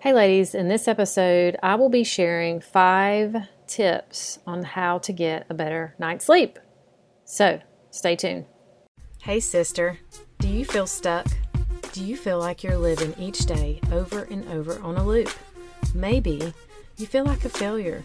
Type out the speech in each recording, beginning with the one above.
Hey, ladies, in this episode, I will be sharing five tips on how to get a better night's sleep. So, stay tuned. Hey, sister, do you feel stuck? Do you feel like you're living each day over and over on a loop? Maybe you feel like a failure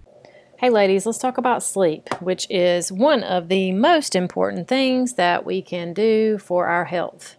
Hey, ladies, let's talk about sleep, which is one of the most important things that we can do for our health.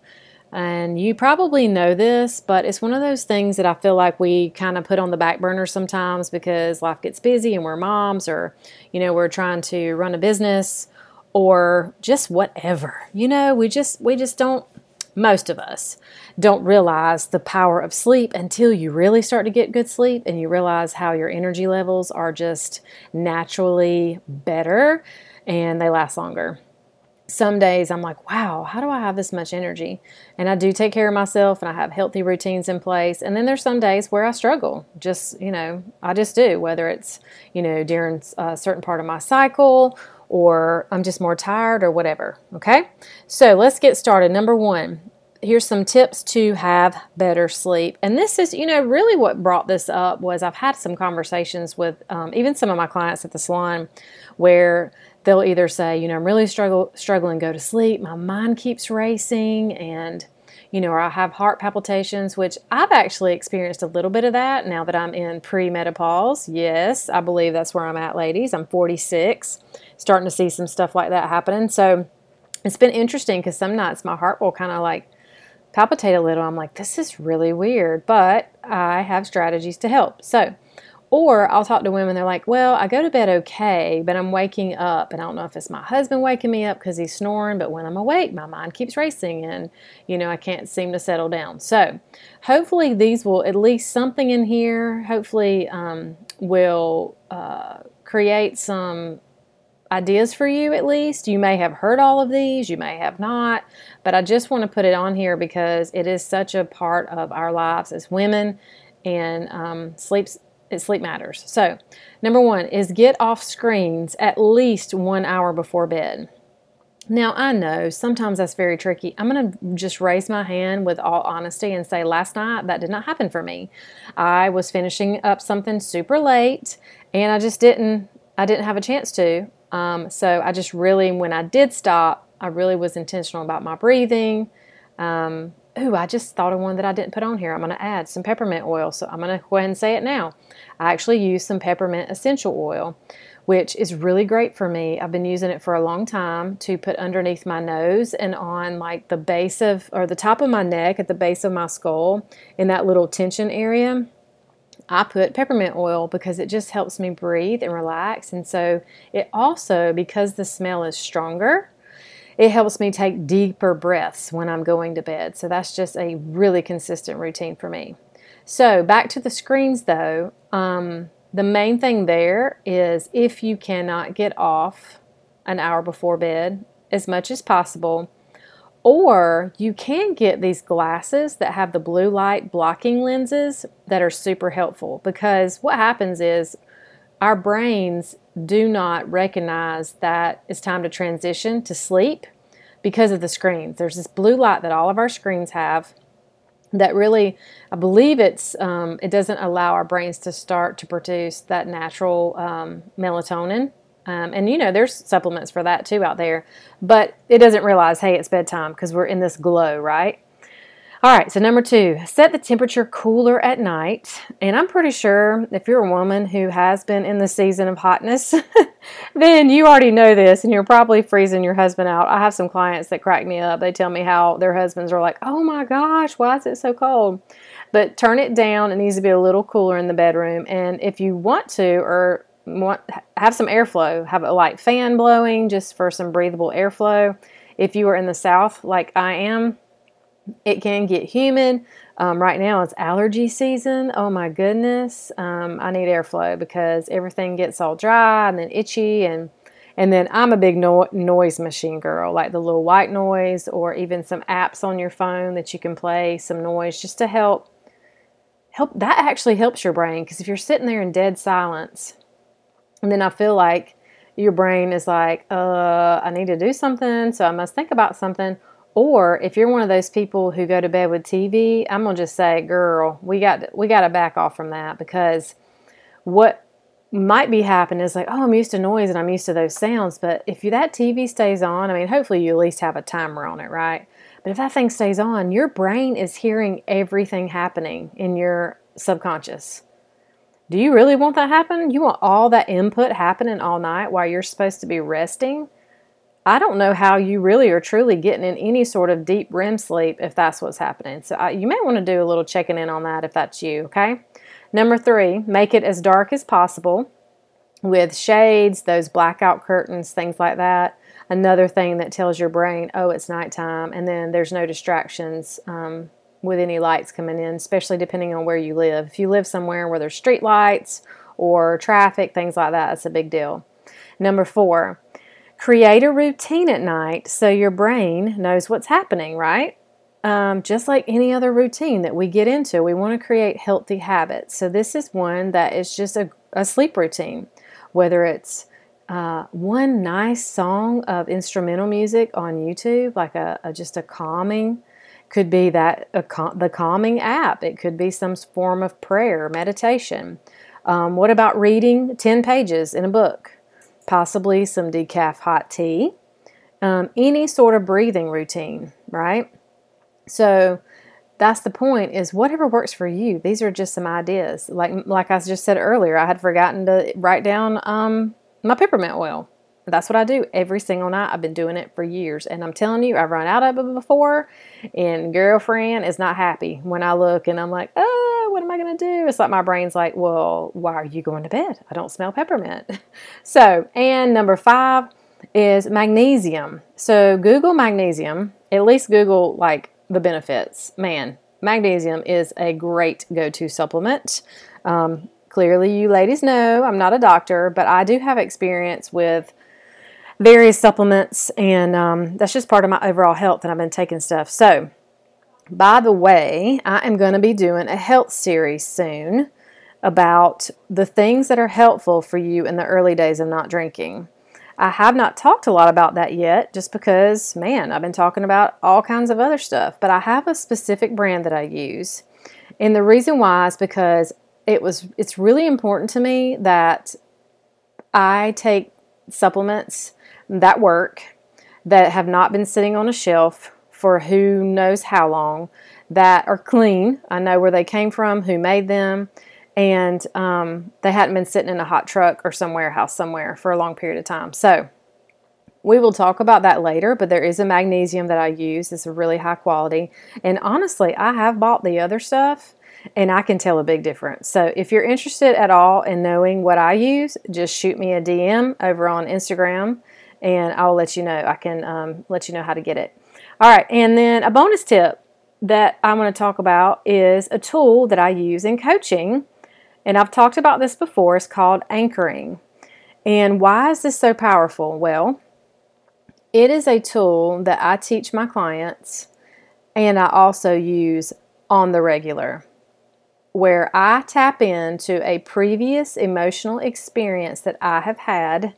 And you probably know this, but it's one of those things that I feel like we kind of put on the back burner sometimes because life gets busy and we're moms or, you know, we're trying to run a business or just whatever. You know, we just we just don't most of us don't realize the power of sleep until you really start to get good sleep and you realize how your energy levels are just naturally better and they last longer. Some days I'm like, wow, how do I have this much energy? And I do take care of myself and I have healthy routines in place. And then there's some days where I struggle. Just, you know, I just do, whether it's, you know, during a certain part of my cycle or I'm just more tired or whatever. Okay, so let's get started. Number one, here's some tips to have better sleep. And this is, you know, really what brought this up was I've had some conversations with um, even some of my clients at the salon where they'll either say, you know, I'm really struggle struggling to go to sleep, my mind keeps racing, and you know, or I have heart palpitations, which I've actually experienced a little bit of that now that I'm in premenopause. Yes, I believe that's where I'm at, ladies. I'm 46, starting to see some stuff like that happening. So it's been interesting because some nights my heart will kind of like palpitate a little. I'm like, this is really weird, but I have strategies to help. So, or I'll talk to women, they're like, well, I go to bed okay, but I'm waking up. And I don't know if it's my husband waking me up because he's snoring, but when I'm awake, my mind keeps racing and, you know, I can't seem to settle down. So hopefully these will, at least something in here, hopefully um, will uh, create some ideas for you at least. You may have heard all of these, you may have not, but I just want to put it on here because it is such a part of our lives as women and um, sleeps sleep matters. So, number one is get off screens at least one hour before bed. Now, I know sometimes that's very tricky. I'm going to just raise my hand with all honesty and say, last night that did not happen for me. I was finishing up something super late and I just didn't I didn't have a chance to. Um, so I just really, when I did stop, I really was intentional about my breathing. Um, ooh, I just thought of one that I didn't put on here. I'm going to add some peppermint oil. So I'm going to go ahead and say it now. I actually use some peppermint essential oil, which is really great for me. I've been using it for a long time to put underneath my nose and on like the base of, or the top of my neck at the base of my skull in that little tension area. I put peppermint oil because it just helps me breathe and relax. And so it also, because the smell is stronger, it helps me take deeper breaths when I'm going to bed. So that's just a really consistent routine for me. So back to the screens though, um, the main thing there is if you cannot get off an hour before bed as much as possible, or you can get these glasses that have the blue light blocking lenses that are super helpful because what happens is our brains do not recognize that it's time to transition to sleep because of the screens. There's this blue light that all of our screens have that really, I believe it's um, it doesn't allow our brains to start to produce that natural um, melatonin um, and you know, there's supplements for that too out there, but it doesn't realize, hey, it's bedtime because we're in this glow, right? All right, so number two, set the temperature cooler at night. And I'm pretty sure if you're a woman who has been in the season of hotness, then you already know this and you're probably freezing your husband out. I have some clients that crack me up. They tell me how their husbands are like, oh my gosh, why is it so cold? But turn it down. It needs to be a little cooler in the bedroom. And if you want to, or want have some airflow, have a light fan blowing just for some breathable airflow. If you are in the south like I am, it can get humid. Um, right now it's allergy season. Oh my goodness. Um, I need airflow because everything gets all dry and then itchy and and then I'm a big no- noise machine girl, like the little white noise or even some apps on your phone that you can play some noise just to help help that actually helps your brain because if you're sitting there in dead silence and then I feel like your brain is like, uh, I need to do something, so I must think about something or if you're one of those people who go to bed with TV, I'm gonna just say, girl, we got we got to back off from that because what might be happening is like, oh, I'm used to noise and I'm used to those sounds. But if you, that TV stays on, I mean, hopefully you at least have a timer on it, right? But if that thing stays on, your brain is hearing everything happening in your subconscious. Do you really want that happen? You want all that input happening all night while you're supposed to be resting? I don't know how you really are truly getting in any sort of deep REM sleep if that's what's happening. So I, you may want to do a little checking in on that if that's you, okay? Number three, make it as dark as possible with shades, those blackout curtains, things like that. Another thing that tells your brain, oh, it's nighttime, and then there's no distractions um, with any lights coming in, especially depending on where you live. If you live somewhere where there's street lights or traffic, things like that, that's a big deal. Number four, Create a routine at night so your brain knows what's happening, right? Um, just like any other routine that we get into, we want to create healthy habits. So, this is one that is just a, a sleep routine, whether it's uh, one nice song of instrumental music on YouTube, like a, a just a calming, could be that a, the calming app. It could be some form of prayer, meditation. Um, what about reading 10 pages in a book? Possibly some decaf hot tea, um, any sort of breathing routine, right? So that's the point is whatever works for you. These are just some ideas. Like like I just said earlier, I had forgotten to write down um, my peppermint oil. That's what I do every single night. I've been doing it for years. And I'm telling you, I've run out of it before. And girlfriend is not happy when I look and I'm like, oh, what am I going to do? It's like my brain's like, well, why are you going to bed? I don't smell peppermint. so, and number five is magnesium. So Google magnesium, at least Google like the benefits. Man, magnesium is a great go to supplement. Um, clearly, you ladies know I'm not a doctor, but I do have experience with various supplements, and um, that's just part of my overall health. And I've been taking stuff. So, by the way, I am going to be doing a health series soon about the things that are helpful for you in the early days of not drinking. I have not talked a lot about that yet just because, man, I've been talking about all kinds of other stuff, but I have a specific brand that I use. And the reason why is because it was it's really important to me that I take supplements that work that have not been sitting on a shelf for who knows how long that are clean. I know where they came from, who made them, and um, they hadn't been sitting in a hot truck or some warehouse somewhere for a long period of time. So we will talk about that later, but there is a magnesium that I use. It's a really high quality. And honestly, I have bought the other stuff and I can tell a big difference. So if you're interested at all in knowing what I use, just shoot me a DM over on Instagram and I'll let you know. I can um, let you know how to get it. All right, and then a bonus tip that I want to talk about is a tool that I use in coaching. And I've talked about this before. It's called anchoring. And why is this so powerful? Well, it is a tool that I teach my clients and I also use on the regular, where I tap into a previous emotional experience that I have had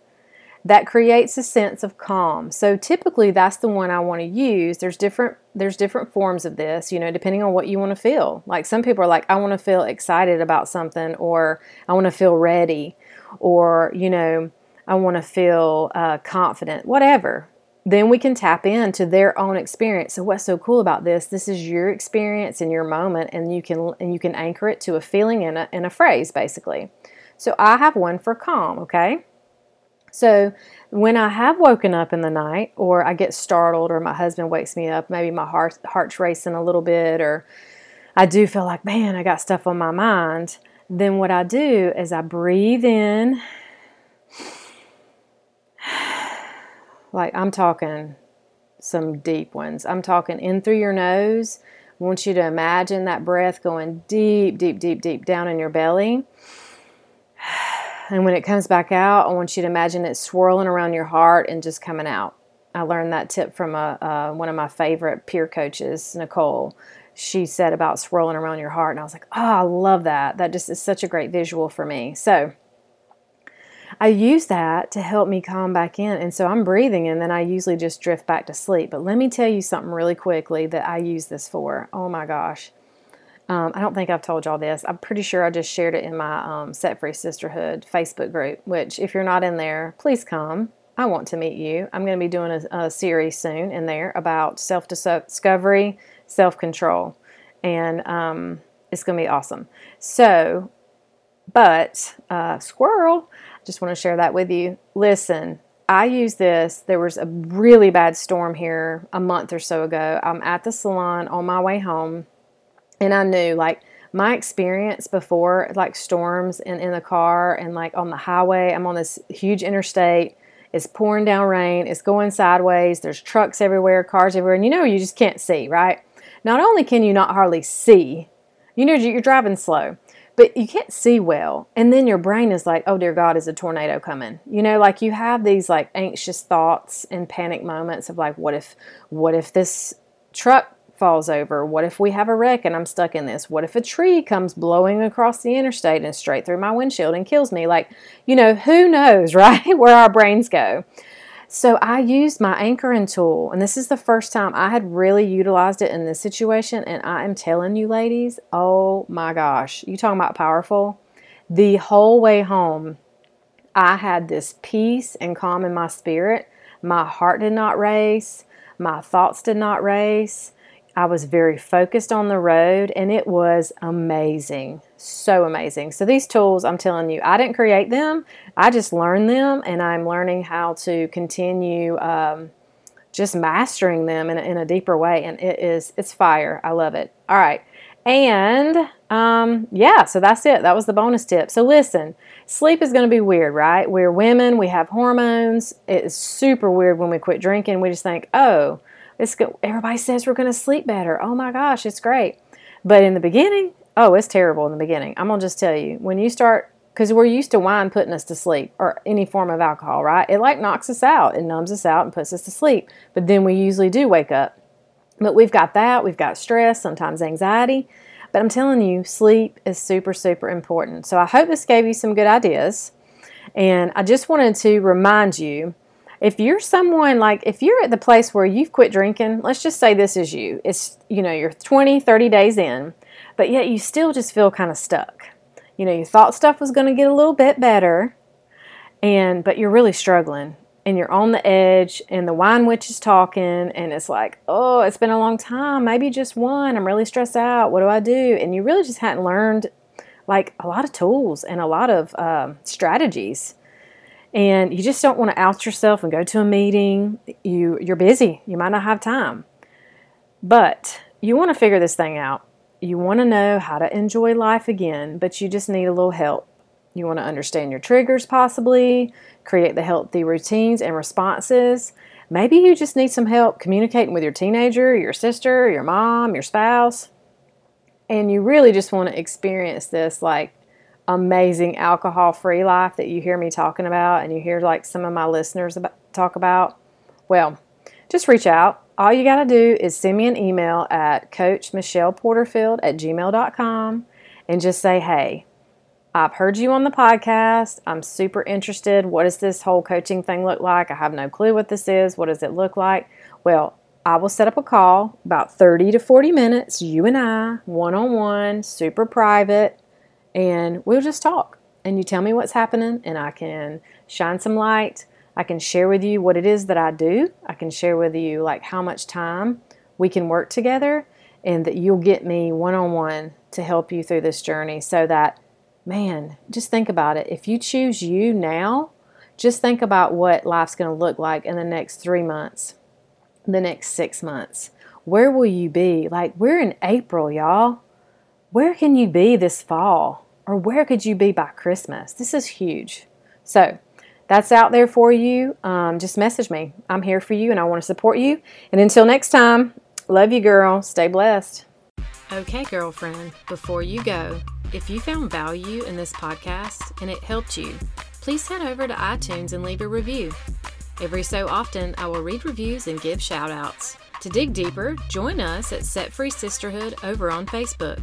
that creates a sense of calm. So typically that's the one I want to use. There's different there's different forms of this, you know, depending on what you want to feel. Like some people are like I want to feel excited about something or I want to feel ready or, you know, I want to feel uh, confident, whatever. then we can tap into their own experience. So what's so cool about this? This is your experience in your moment and you can and you can anchor it to a feeling in a in a phrase basically. So I have one for calm, okay? So when I have woken up in the night or I get startled or my husband wakes me up, maybe my heart heart's racing a little bit or I do feel like, man, I got stuff on my mind, then what I do is I breathe in like I'm talking some deep ones. I'm talking in through your nose. I want you to imagine that breath going deep, deep, deep, deep down in your belly. And when it comes back out, I want you to imagine it swirling around your heart and just coming out. I learned that tip from a, uh, one of my favorite peer coaches, Nicole. She said about swirling around your heart, and I was like, oh, I love that. That just is such a great visual for me. So I use that to help me calm back in. And so I'm breathing, and then I usually just drift back to sleep. But let me tell you something really quickly that I use this for. Oh my gosh. Um, I don't think I've told y'all this. I'm pretty sure I just shared it in my um, Set Free Sisterhood Facebook group, which, if you're not in there, please come. I want to meet you. I'm going to be doing a, a series soon in there about self discovery, self control, and um, it's going to be awesome. So, but uh, squirrel, I just want to share that with you. Listen, I use this. There was a really bad storm here a month or so ago. I'm at the salon on my way home and I knew like my experience before, like storms and in the car and like on the highway, I'm on this huge interstate. It's pouring down rain. It's going sideways. There's trucks everywhere, cars everywhere. And you know, you just can't see, right? Not only can you not hardly see, you know, you're driving slow, but you can't see well. And then your brain is like, oh, dear God, is a tornado coming? You know, like you have these like anxious thoughts and panic moments of like, what if, what if this truck falls over? What if we have a wreck and I'm stuck in this? What if a tree comes blowing across the interstate and straight through my windshield and kills me? Like, you know, who knows, right? Where our brains go. So I used my anchoring tool, and this is the first time I had really utilized it in this situation. And I am telling you, ladies, oh my gosh, you talking about powerful? The whole way home, I had this peace and calm in my spirit. My heart did not race. My thoughts did not race. I was very focused on the road and it was amazing. So amazing. So, these tools, I'm telling you, I didn't create them, I just learned them and I'm learning how to continue um, just mastering them in a, in a deeper way. And it is, it's fire. I love it. All right. And um, yeah, so that's it. That was the bonus tip. So, listen, sleep is going to be weird, right? We're women, we have hormones. It is super weird when we quit drinking. We just think, oh, it's good. Everybody says we're going to sleep better. Oh my gosh, it's great. But in the beginning, oh, it's terrible in the beginning. I'm going to just tell you, when you start, because we're used to wine putting us to sleep or any form of alcohol, right? It like knocks us out, it numbs us out and puts us to sleep. But then we usually do wake up. But we've got that, we've got stress, sometimes anxiety. But I'm telling you, sleep is super, super important. So I hope this gave you some good ideas. And I just wanted to remind you if you're someone like if you're at the place where you've quit drinking let's just say this is you it's you know you're 20 30 days in but yet you still just feel kind of stuck. You know you thought stuff was going to get a little bit better and but you're really struggling and you're on the edge and the wine witch is talking and it's like oh it's been a long time maybe just one i'm really stressed out what do i do? And you really just hadn't learned like a lot of tools and a lot of um, strategies and you just don't want to out yourself and go to a meeting. You you're busy. You might not have time. But you want to figure this thing out. You want to know how to enjoy life again, but you just need a little help. You want to understand your triggers possibly, create the healthy routines and responses. Maybe you just need some help communicating with your teenager, your sister, your mom, your spouse. And you really just want to experience this like amazing alcohol free life that you hear me talking about and you hear like some of my listeners about, talk about, well, just reach out. All you got to do is send me an email at coachmichelleporterfield at gmail.com and just say, hey, I've heard you on the podcast. I'm super interested. What does this whole coaching thing look like? I have no clue what this is. What does it look like? Well, I will set up a call about 30 to 40 minutes, you and I, one on one, super private and we'll just talk. And you tell me what's happening, and I can shine some light, I can share with you what it is that I do. I can share with you like how much time we can work together and that you'll get me one on one to help you through this journey so that, man, just think about it. If you choose you now, just think about what life's going to look like in the next three months, the next six months. Where will you be? Like, we're in April, y'all. Where can you be this fall? Or where could you be by Christmas? This is huge. So, that's out there for you. Um, just message me. I'm here for you and I want to support you. And until next time, love you, girl. Stay blessed. Okay, girlfriend, before you go, if you found value in this podcast and it helped you, please head over to iTunes and leave a review. Every so often, I will read reviews and give shout outs. To dig deeper, join us at Set Free Sisterhood over on Facebook.